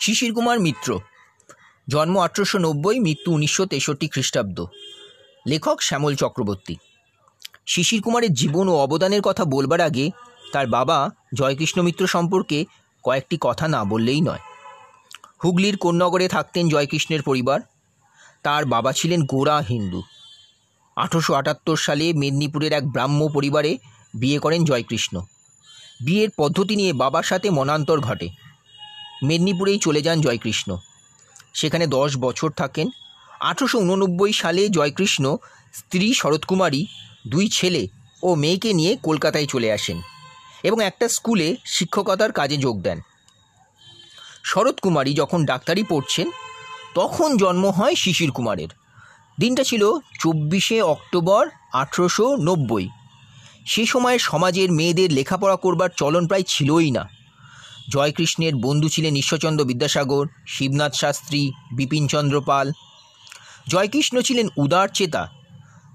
শিশির কুমার মিত্র। জন্ম আঠেরোশো নব্বই, মৃত্যু উনিশশো তেষট্টি খ্রিস্টাব্দ। লেখক শ্যামল চক্রবর্তী। শিশির কুমারের জীবন ও অবদানের কথা বলবার আগে তার বাবা জয়কৃষ্ণ মিত্র সম্পর্কে কয়েকটি কথা না বললেই নয়। হুগলির কোন্নগরে থাকতেন জয়কৃষ্ণের পরিবার। তার বাবা ছিলেন গোড়া হিন্দু। আঠেরোশো আটাত্তর সালে মেদিনীপুরের এক ব্রাহ্ম পরিবারে বিয়ে করেন জয়কৃষ্ণ। বিয়ের পদ্ধতি নিয়ে বাবার সাথে মনান্তর ঘটে। মেদিনীপুরেই চলে যান জয়কৃষ্ণ। সেখানে দশ বছর থাকেন। আঠেরোশো উননব্বই সালে জয়কৃষ্ণ স্ত্রী শরৎকুমারী, দুই ছেলে ও মেয়েকে নিয়ে কলকাতায় চলে আসেন এবং একটা স্কুলে শিক্ষকতার কাজে যোগ দেন। শরৎকুমারী যখন ডাক্তারি পড়ছেন, তখন জন্ম হয় শিশির কুমারের। দিনটা ছিল চব্বিশে অক্টোবর আঠেরোশো নব্বই। সে সময় সমাজের মেয়েদের লেখাপড়া করবার চলন প্রায় ছিলই না। জয়কৃষ্ণের বন্ধু ছিলেন ঈশ্বরচন্দ্র বিদ্যাসাগর, শিবনাথ শাস্ত্রী বিপিনচন্দ্র পাল। জয়কৃষ্ণ ছিলেন উদার চেতা।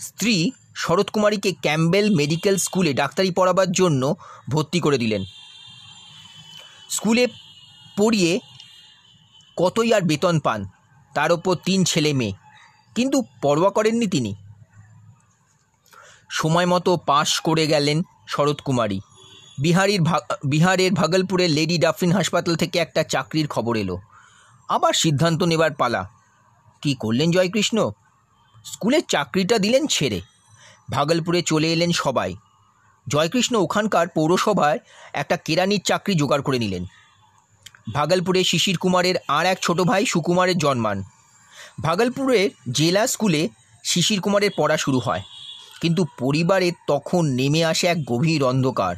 স্ত্রী শরৎকুমারীকে ক্যাম্বেল মেডিকেল স্কুলে ডাক্তারি পড়াবার জন্য ভর্তি করে দিলেন। স্কুলে পড়িয়ে কতই আর বেতন পান, তার ওপর তিন ছেলে মেয়ে, কিন্তু পরোয়া করেননি তিনি। সময় মতো পাশ করে গেলেন শরৎকুমারী বিহারির বিহারের ভাগলপুরের লেডি ডাফরিন হাসপাতাল থেকে একটা চাকরির খবর এলো। আবার সিদ্ধান্ত নেবার পালা। কি করলেন জয়কৃষ্ণ? স্কুলের চাকরিটা দিলেন ছেড়ে। ভাগলপুরে চলে এলেন সবাই। জয়কৃষ্ণ ওখানকার পৌরসভায় একটা কেরানির চাকরি জোগাড় করে নিলেন। ভাগলপুরে শিশির কুমারের আর এক ছোট ভাই সুকুমারের জন্মান। ভাগলপুরের জেলা স্কুলে শিশির কুমারের পড়া শুরু হয়। কিন্তু পরিবারে তখন নেমে আসে এক গভীর অন্ধকার।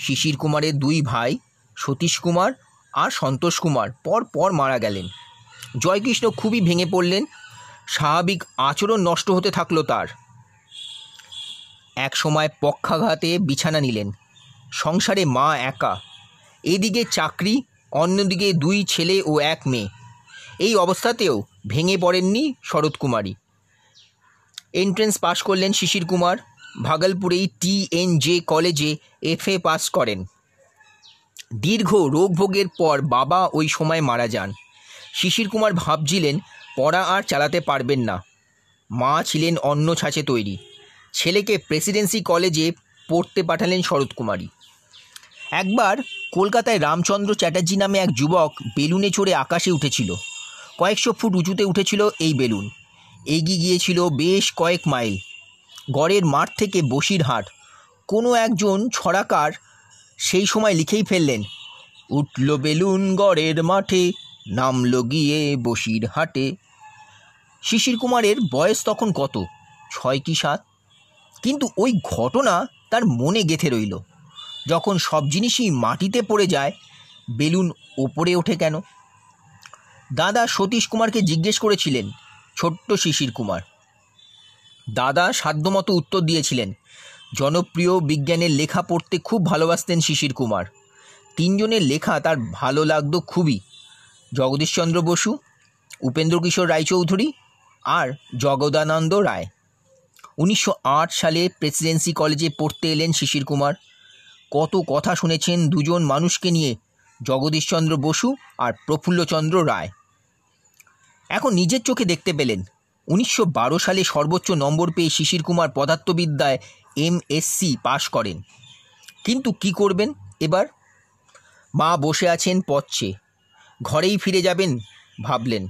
শিশির কুমারের দুই ভাই, সতীশ কুমার আর সন্তোষ কুমার পর পর মারা গেলেন। জয়কৃষ্ণ খুবই ভেঙে পড়লেন, স্বাভাবিক আচরণ নষ্ট হতে থাকল তার। এক সময় পক্ষাঘাতে বিছানা নিলেন, সংসারে মা একা, এদিকে চাকরি, অন্যদিকে দুই ছেলে ও এক মেয়ে। এই অবস্থাতেও ভেঙে পড়েননি শরৎকুমারী এন্ট্রেন্স পাশ করলেন শিশির কুমার। ভাগলপুরেই টি এন জে কলেজে এফএ পাস করেন। দীর্ঘ রোগভোগের পর বাবা ওই সময় মারা যান। শিশির কুমার ভাবছিলেন, পড়া আর চালাতে পারবেন না। মা ছিলেন অন্য ছাঁচে তৈরি। ছেলেকে প্রেসিডেন্সি কলেজে পড়তে পাঠালেন শরৎ শরৎকুমারী একবার কলকাতায় রামচন্দ্র চ্যাটার্জি নামে এক যুবক বেলুনে চড়ে আকাশে উঠেছিল। কয়েকশো ফুট উঁচুতে উঠেছিল এই বেলুন। এগিয়ে গিয়েছিল বেশ কয়েক মাইল। গড়ের মাঠ থেকে বসিরহাট। কোনো একজন ছড়াকার সেই সময় লিখেই ফেললেন, উঠল বেলুন গড়ের মাঠে, নামলো গিয়ে বসিরহাটে। শিশির কুমারের বয়স তখন কত? ছয় কি সাত? কিন্তু ওই ঘটনা তার মনে গেথে রইল। যখন সব জিনিসই মাটিতে পড়ে যায়, বেলুন ওপরে ওঠে কেন? দাদা সতীশ কুমারকে জিজ্ঞেস করেছিলেন ছোট্ট শিশির কুমার। দাদা সাধ্যমতো উত্তর দিয়েছিলেন। জনপ্রিয় বিজ্ঞানের লেখা পড়তে খুব ভালোবাসতেন শিশির কুমার। তিনজনের লেখা তার ভালো লাগতো খুবই। জগদীশচন্দ্র বসু উপেন্দ্র কিশোর রায়চৌধুরী আর জগদানন্দ রায়। উনিশশো আট সালে প্রেসিডেন্সি কলেজে পড়তে এলেন শিশির কুমার। কত কথা শুনেছেন দুজন মানুষকে নিয়ে, জগদীশচন্দ্র বসু আর প্রফুল্লচন্দ্র রায়। এখন নিজের চোখে দেখতে পেলেন। উনিশশো বারো সালে সর্বোচ্চ নম্বর পেয়ে শিশির কুমার পদার্থবিদ্যায় এম এমএসসি পাশ করেন। কিন্তু কি করবেন এবার? মা বসে আছেন পচ্ছে ঘরেই ফিরে যাবেন ভাবলেন।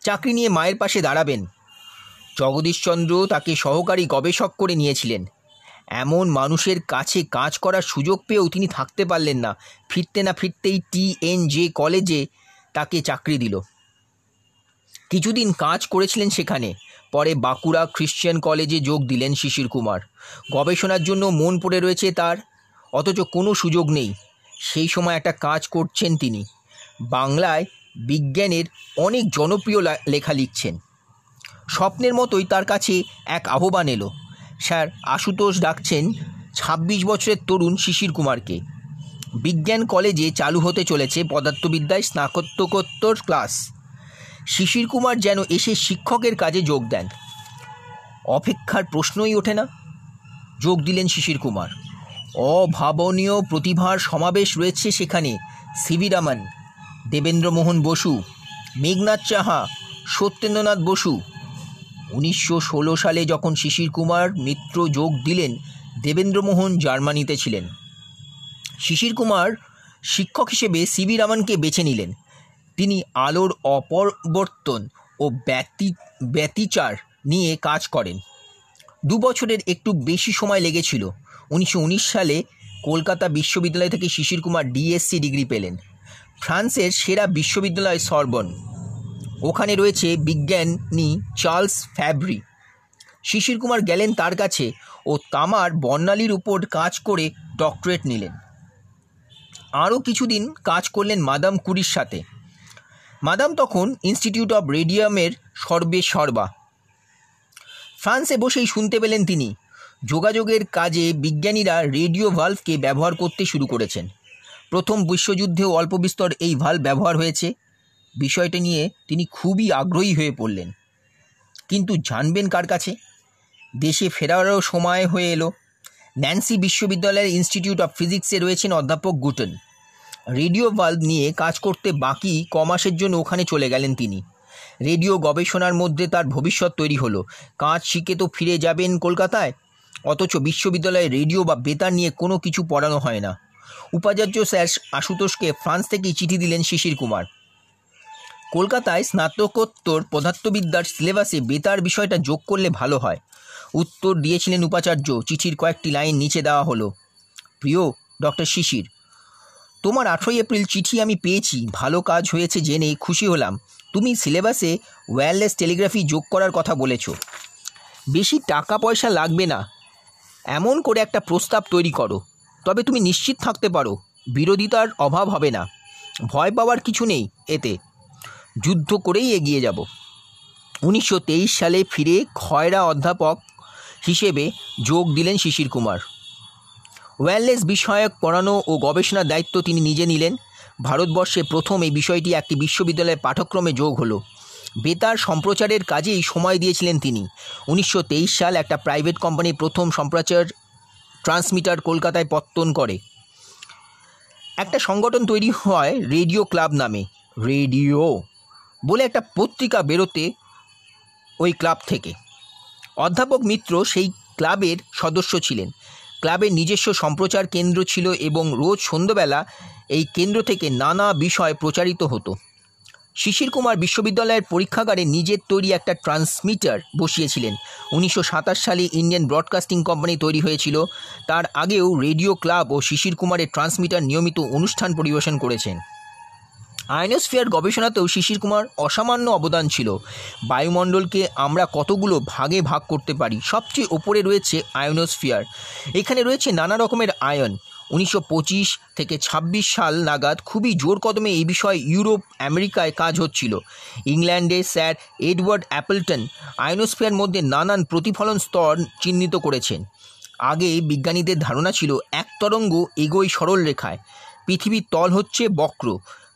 চাকরি নিয়ে মায়ের পাশে দাঁড়াবেন। জগদীশচন্দ্র তাকে সহকারী গবেষক করে নিয়েছিলেন। এমন মানুষের কাছে কাজ করার সুযোগ পেয়েও তিনি থাকতে পারলেন না। ফিরতে না ফিরতেই টি এন জে কলেজে তাকে চাকরি দিল। কিছুদিন কাজ করেছিলেন সেখানে। পরে বাঁকুড়া খ্রিশ্চান কলেজে যোগ দিলেন শিশির কুমার। গবেষণার জন্য মন পড়ে রয়েছে তার, অথচ কোনো সুযোগ নেই। সেই সময় একটা কাজ করছেন তিনি। বাংলায় বিজ্ঞানের অনেক জনপ্রিয় লেখা লিখছেন। স্বপ্নের মতোই তার কাছে এক আহ্বান এলো। স্যার আশুতোষ ডাকছেন ছাব্বিশ বছরের তরুণ শিশির কুমারকে। বিজ্ঞান কলেজে চালু হতে চলেছে পদার্থবিদ্যায় স্নাতকোত্তর ক্লাস। শিশির কুমার যেন এসে শিক্ষকের কাজে যোগ দেন। অপেক্ষার প্রশ্নই ওঠে না। যোগ দিলেন শিশির কুমার। অভাবনীয় প্রতিভার সমাবেশ রয়েছে সেখানে। সিভি রামান দেবেন্দ্রমোহন বসু, মেঘনাথ চাহা, সত্যেন্দ্রনাথ বসু। উনিশশো ষোলো সালে যখন শিশির কুমার মিত্র যোগ দিলেন, দেবেন্দ্রমোহন জার্মানিতে ছিলেন। শিশির কুমার শিক্ষক হিসেবে সিবি রামনকে বেছে নিলেন। তিনি আলোর অপরিবর্তন ও ব্যতি, ব্যতিচার নিয়ে কাজ করেন। দু বছরের একটু বেশি সময় লেগেছিল। উনিশশো উনিশ সালে কলকাতা বিশ্ববিদ্যালয় থেকে শিশির কুমার ডিএসসি ডিগ্রি পেলেন। ফ্রান্সের সেরা বিশ্ববিদ্যালয় সরবন। ওখানে রয়েছে বিজ্ঞানী চার্লস ফ্যাব্রি। শিশির কুমার গেলেন তার কাছে ও তামার বর্ণালীর উপর কাজ করে ডক্টরেট নিলেন। আরও কিছুদিন কাজ করলেন মাদাম কুরির সাথে। মাদাম তখন ইনস্টিটিউট অব রেডিয়ামের সর্বে সর্বা। ফ্রান্সে বসেই শুনতে পেলেন তিনি। যোগাযোগের কাজে বিজ্ঞানীরা রেডিও ভাল্ভকে ব্যবহার করতে শুরু করেছেন। প্রথম বিশ্বযুদ্ধেও অল্প বিস্তর এই ভাল্ভ ব্যবহার হয়েছে। বিষয়টা নিয়ে তিনি খুবই আগ্রহী হয়ে পড়লেন। কিন্তু জানবেন কার কাছে? দেশে ফেরারও সময় হয়ে এলো। ন্যান্সি বিশ্ববিদ্যালয়ের ইনস্টিটিউট অফ ফিজিক্সে রয়েছেন অধ্যাপক গুটন। রেডিও ভাল্ভ নিয়ে কাজ করতে বাকি ক মাসের জন্য ওখানে চলে গেলেন তিনি। রেডিও গবেষণার মধ্যে তার ভবিষ্যৎ তৈরি হলো। কাজ শিখে তো ফিরে যাবেন কলকাতায়? অথচ বিশ্ববিদ্যালয়ে রেডিও বা বেতার নিয়ে কোনো কিছু পড়ানো হয় না। উপাচার্য স্যার আশুতোষকে ফ্রান্স থেকেই চিঠি দিলেন শিশির কুমার। কলকাতায় স্নাতকোত্তর পদার্থবিদ্যার সিলেবাসে বেতার বিষয়টা যোগ করলে ভালো হয়। উত্তর দিয়েছিলেন উপাচার্য। চিঠির কয়েকটি লাইন নিচে দেওয়া হলো। প্রিয় ডক্টর শিশির তোমার আঠেরোই এপ্রিল চিঠি আমি পেয়েছি। ভালো কাজ হয়েছে জেনে খুশি হলাম। তুমি সিলেবাসে ওয়্যারলেস টেলিগ্রাফি যোগ করার কথা বলেছ। বেশি টাকা পয়সা লাগবে না। এমন করে একটা প্রস্তাব তৈরি করো। তবে তুমি নিশ্চিত থাকতে পারো, বিরোধিতার অভাব হবে না। ভয় পাওয়ার কিছু নেই এতে। যুদ্ধ করেই এগিয়ে যাব। উনিশশো তেইশ সালে ফিরে খয়রা অধ্যাপক হিসেবে যোগ দিলেন শিশির কুমার। ওয়্যারলেস বিষয়ক পড়ানো ও গবেষণার দায়িত্ব তিনি নিজে নিলেন। ভারতবর্ষে প্রথম এই বিষয়টি একটি বিশ্ববিদ্যালয়ের পাঠ্যক্রমে যোগ হলো। বেতার সম্প্রচারের কাজেই সময় দিয়েছিলেন তিনি। উনিশশো তেইশ সাল একটা প্রাইভেট কোম্পানি প্রথম সম্প্রচার ট্রান্সমিটার কলকাতায় পত্তন করে। একটা সংগঠন তৈরি হয় রেডিও ক্লাব নামে। রেডিও বলে একটা পত্রিকা বেরোতে ওই ক্লাব থেকে। অধ্যাপক মিত্র সেই ক্লাবের সদস্য ছিলেন। ক্লাবের নিজস্ব সম্প্রচার কেন্দ্র ছিল এবং রোজ সন্ধ্যাবেলা এই কেন্দ্র থেকে নানা বিষয় প্রচারিত হতো। শিশির কুমার বিশ্ববিদ্যালয়ের পরীক্ষাগারে নিজের তৈরি একটা ট্রান্সমিটার বসিয়েছিলেন। উনিশশো সাতাশ সালে ইন্ডিয়ান ব্রডকাস্টিং কোম্পানি তৈরি হয়েছিল। তার আগেও রেডিও ক্লাব ও শিশির কুমারের ট্রান্সমিটার নিয়মিত অনুষ্ঠান পরিবেশন করেছেন। আয়নোস্ফিয়ার গবেষণাতেও শিশির কুমার অসামান্য অবদান ছিল। বায়ুমণ্ডলকে আমরা কতগুলো ভাগে ভাগ করতে পারি? সবচেয়ে ওপরে রয়েছে আয়নোস্ফিয়ার এখানে রয়েছে নানা রকমের আয়ন। উনিশশো পঁচিশ থেকে ২৬ সাল নাগাদ খুবই জোর কদমে এই বিষয়ে ইউরোপ, আমেরিকায় কাজ হচ্ছিল। ইংল্যান্ডে স্যার এডওয়ার্ড অ্যাপলটন আয়নোস্ফিয়ার মধ্যে নানান প্রতিফলন স্তর চিহ্নিত করেছেন। আগে বিজ্ঞানীদের ধারণা ছিল এক তরঙ্গ এগোই সরল রেখায় পৃথিবীর তল হচ্ছে বক্র।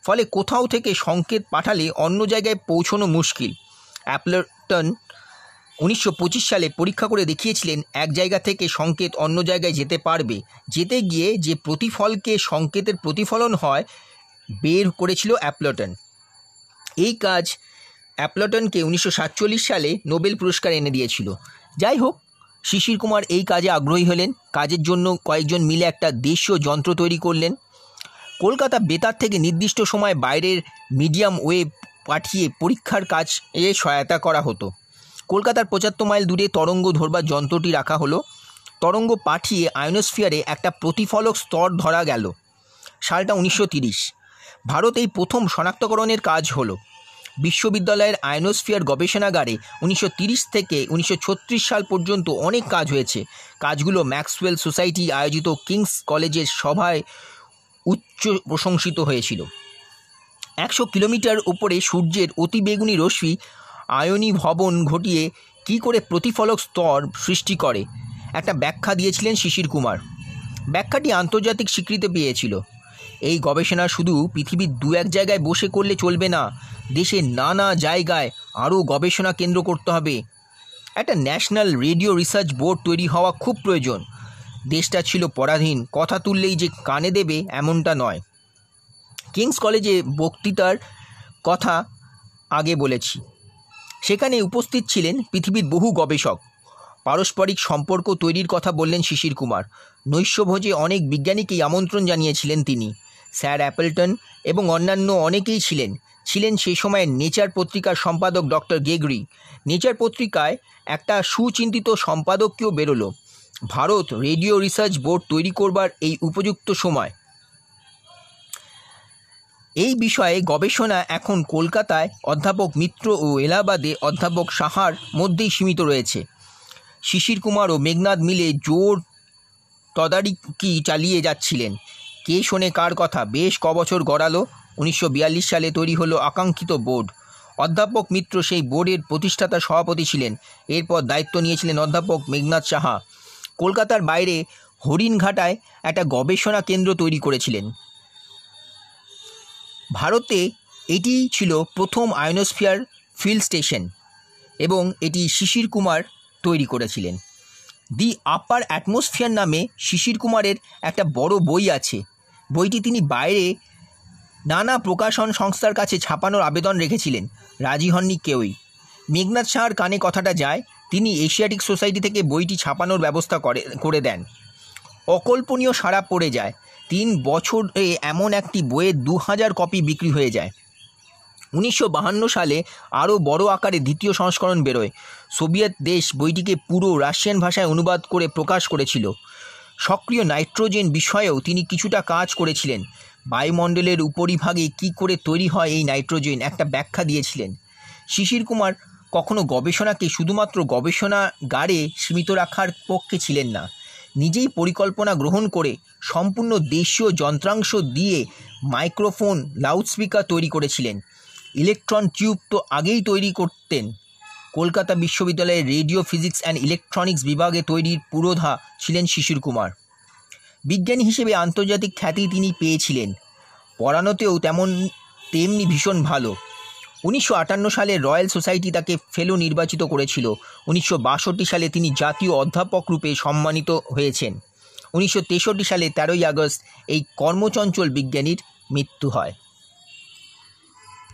ফলে কোথাও থেকে সংকেত পাঠালে অন্য জায়গায় পৌঁছানো মুশকিল। অ্যাপলটন উনিশশো পঁচিশ সালে পরীক্ষা করে দেখিয়েছিলেন, এক জায়গা থেকে সংকেত অন্য জায়গায় যেতে পারবে। যেতে গিয়ে যে প্রতিফলকে সংকেতের প্রতিফলন হয়, বের করেছিল অ্যাপলটন এই কাজ অ্যাপলটনকে উনিশশো সাতচল্লিশ সালে নোবেল পুরস্কার এনে দিয়েছিল। যাই হোক, শিশির কুমার এই কাজে আগ্রহী হলেন। কাজের জন্য কয়েকজন মিলে একটা দেশীয় যন্ত্র তৈরি করলেন। কলকাতা বেতার থেকে নির্দিষ্ট সময় বাইরের মিডিয়াম ওয়েভ পাঠিয়ে পরীক্ষার কাজ এ সহায়তা করা হতো। কলকাতার পঁচাত্তর মাইল দূরে তরঙ্গ ধরবার যন্ত্রটি রাখা হলো। তরঙ্গ পাঠিয়ে আয়নোস্ফিয়ারে একটা প্রতিফলক স্তর ধরা গেল। সালটা উনিশশো ভারত এই প্রথম শনাক্তকরণের কাজ হলো। বিশ্ববিদ্যালয়ের আয়নোস্ফিয়ার গবেষণাগারে উনিশশো থেকে উনিশশো ছত্রিশ সাল পর্যন্ত অনেক কাজ হয়েছে। কাজগুলো ম্যাক্সওয়েল সোসাইটি আয়োজিত কিংস কলেজের সভায় উচ্চ প্রশংসিত হয়েছিল। একশো কিলোমিটার উপরে সূর্যের অতিবেগুনি রশ্মি আয়নী ভবন ঘটিয়ে কি করে প্রতিফলক স্তর সৃষ্টি করে, একটা ব্যাখ্যা দিয়েছিলেন শিশির কুমার। ব্যাখ্যাটি আন্তর্জাতিক স্বীকৃতি পেয়েছিল। এই গবেষণা শুধু পৃথিবীর দু এক জায়গায় বসে করলে চলবে না দেশের নানা জায়গায় আরও গবেষণা কেন্দ্র করতে হবে। একটা ন্যাশনাল রেডিও রিসার্চ বোর্ড তৈরি হওয়া খুব প্রয়োজন। দেশটা ছিল পরাধীন, কথা তুললেই যে কানে দেবে এমনটা নয়। কিংস কলেজে বক্তৃতার কথা আগে বলেছি। সেখানে উপস্থিত ছিলেন পৃথিবীর বহু গবেষক। পারস্পরিক সম্পর্ক তৈরির কথা বললেন শিশির কুমার। নৈশভোজে অনেক বিজ্ঞানীকেই আমন্ত্রণ জানিয়েছিলেন তিনি। স্যার অ্যাপেলটন এবং অন্যান্য অনেকেই ছিলেন। ছিলেন সেই সময় নেচার পত্রিকার সম্পাদক ডক্টর গেগরি। নেচার পত্রিকায় একটা সুচিন্তিত সম্পাদককেও বেরোলো। ভারত রেডিও রিসার্চ বোর্ড তৈরি করবার এই উপযুক্ত সময়। এই বিষয়ে গবেষণা এখন কলকাতায় অধ্যাপক মিত্র ও এলাহাবাদে অধ্যাপক সাহার মধ্যেই সীমিত রয়েছে। শিশির কুমার ও মেঘনাদ মিলে জোর তদারকি চালিয়ে যাচ্ছিলেন। কে শোনে কার কথা? বেশ কবছর গড়ালো। উনিশশো বিয়াল্লিশ সালে তৈরি হলো আকাঙ্ক্ষিত বোর্ড। অধ্যাপক মিত্র সেই বোর্ডের প্রতিষ্ঠাতা সভাপতি ছিলেন। এরপর দায়িত্ব নিয়েছিলেন অধ্যাপক মেঘনাথ সাহা। কলকাতার বাইরে হরিণঘাটায় একটা গবেষণা কেন্দ্র তৈরি করেছিলেন। ভারতে এটি ছিল প্রথম আয়নোস্ফিয়ার ফিল্ড স্টেশন এবং এটি শিশির কুমার তৈরি করেছিলেন। দি আপার অ্যাটমসফিয়ার নামে শিশির কুমারের একটা বড় বই আছে। বইটি তিনি বাইরে নানা প্রকাশন সংস্থার কাছে ছাপানোর আবেদন রেখেছিলেন। রাজি হননি কেউই। মেঘনাথ সাহার কানে কথাটা যায় তিনি এশিয়াটিক সোসাইটি থেকে বইটি ছাপানোর ব্যবস্থা করে করে দেন। অকল্পনীয় সাড়া পড়ে যায়। তিন বছরে এমন একটি বইয়ের দু হাজার কপি বিক্রি হয়ে যায়। উনিশশো সালে আরও বড় আকারে দ্বিতীয় সংস্করণ বেরোয়। সোভিয়েত দেশ বইটিকে পুরো রাশিয়ান ভাষায় অনুবাদ করে প্রকাশ করেছিল। সক্রিয় নাইট্রোজেন বিষয়েও তিনি কিছুটা কাজ করেছিলেন। বায়ুমণ্ডলের উপরিভাগে কি করে তৈরি হয় এই নাইট্রোজেন, একটা ব্যাখ্যা দিয়েছিলেন। শিশির কুমার কখনো গবেষণাকে শুধুমাত্র গবেষণাগারে সীমিত রাখার পক্ষে ছিলেন না। নিজেই পরিকল্পনা গ্রহণ করে সম্পূর্ণ দেশীয় যন্ত্রাংশ দিয়ে মাইক্রোফোন, লাউডস্পিকার তৈরি করেছিলেন। ইলেকট্রন টিউব তো আগেই তৈরি করতেন। কলকাতা বিশ্ববিদ্যালয়ের রেডিও ফিজিক্স অ্যান্ড ইলেকট্রনিক্স বিভাগে তৈরির পুরোধা ছিলেন শিশির কুমার। বিজ্ঞানী হিসেবে আন্তর্জাতিক খ্যাতি তিনি পেয়েছিলেন। পড়ানোতেও তেমন, তেমনি ভীষণ ভালো। উনিশশো আটান্ন সালে রয়্যাল সোসাইটি তাকে ফেলো নির্বাচিত করেছিল। উনিশশো বাষট্টি সালে তিনি জাতীয় অধ্যাপক রূপে সম্মানিত হয়েছেন। উনিশশো তেষট্টি সালে তেরোই আগস্ট এই কর্মচঞ্চল বিজ্ঞানীর মৃত্যু হয়।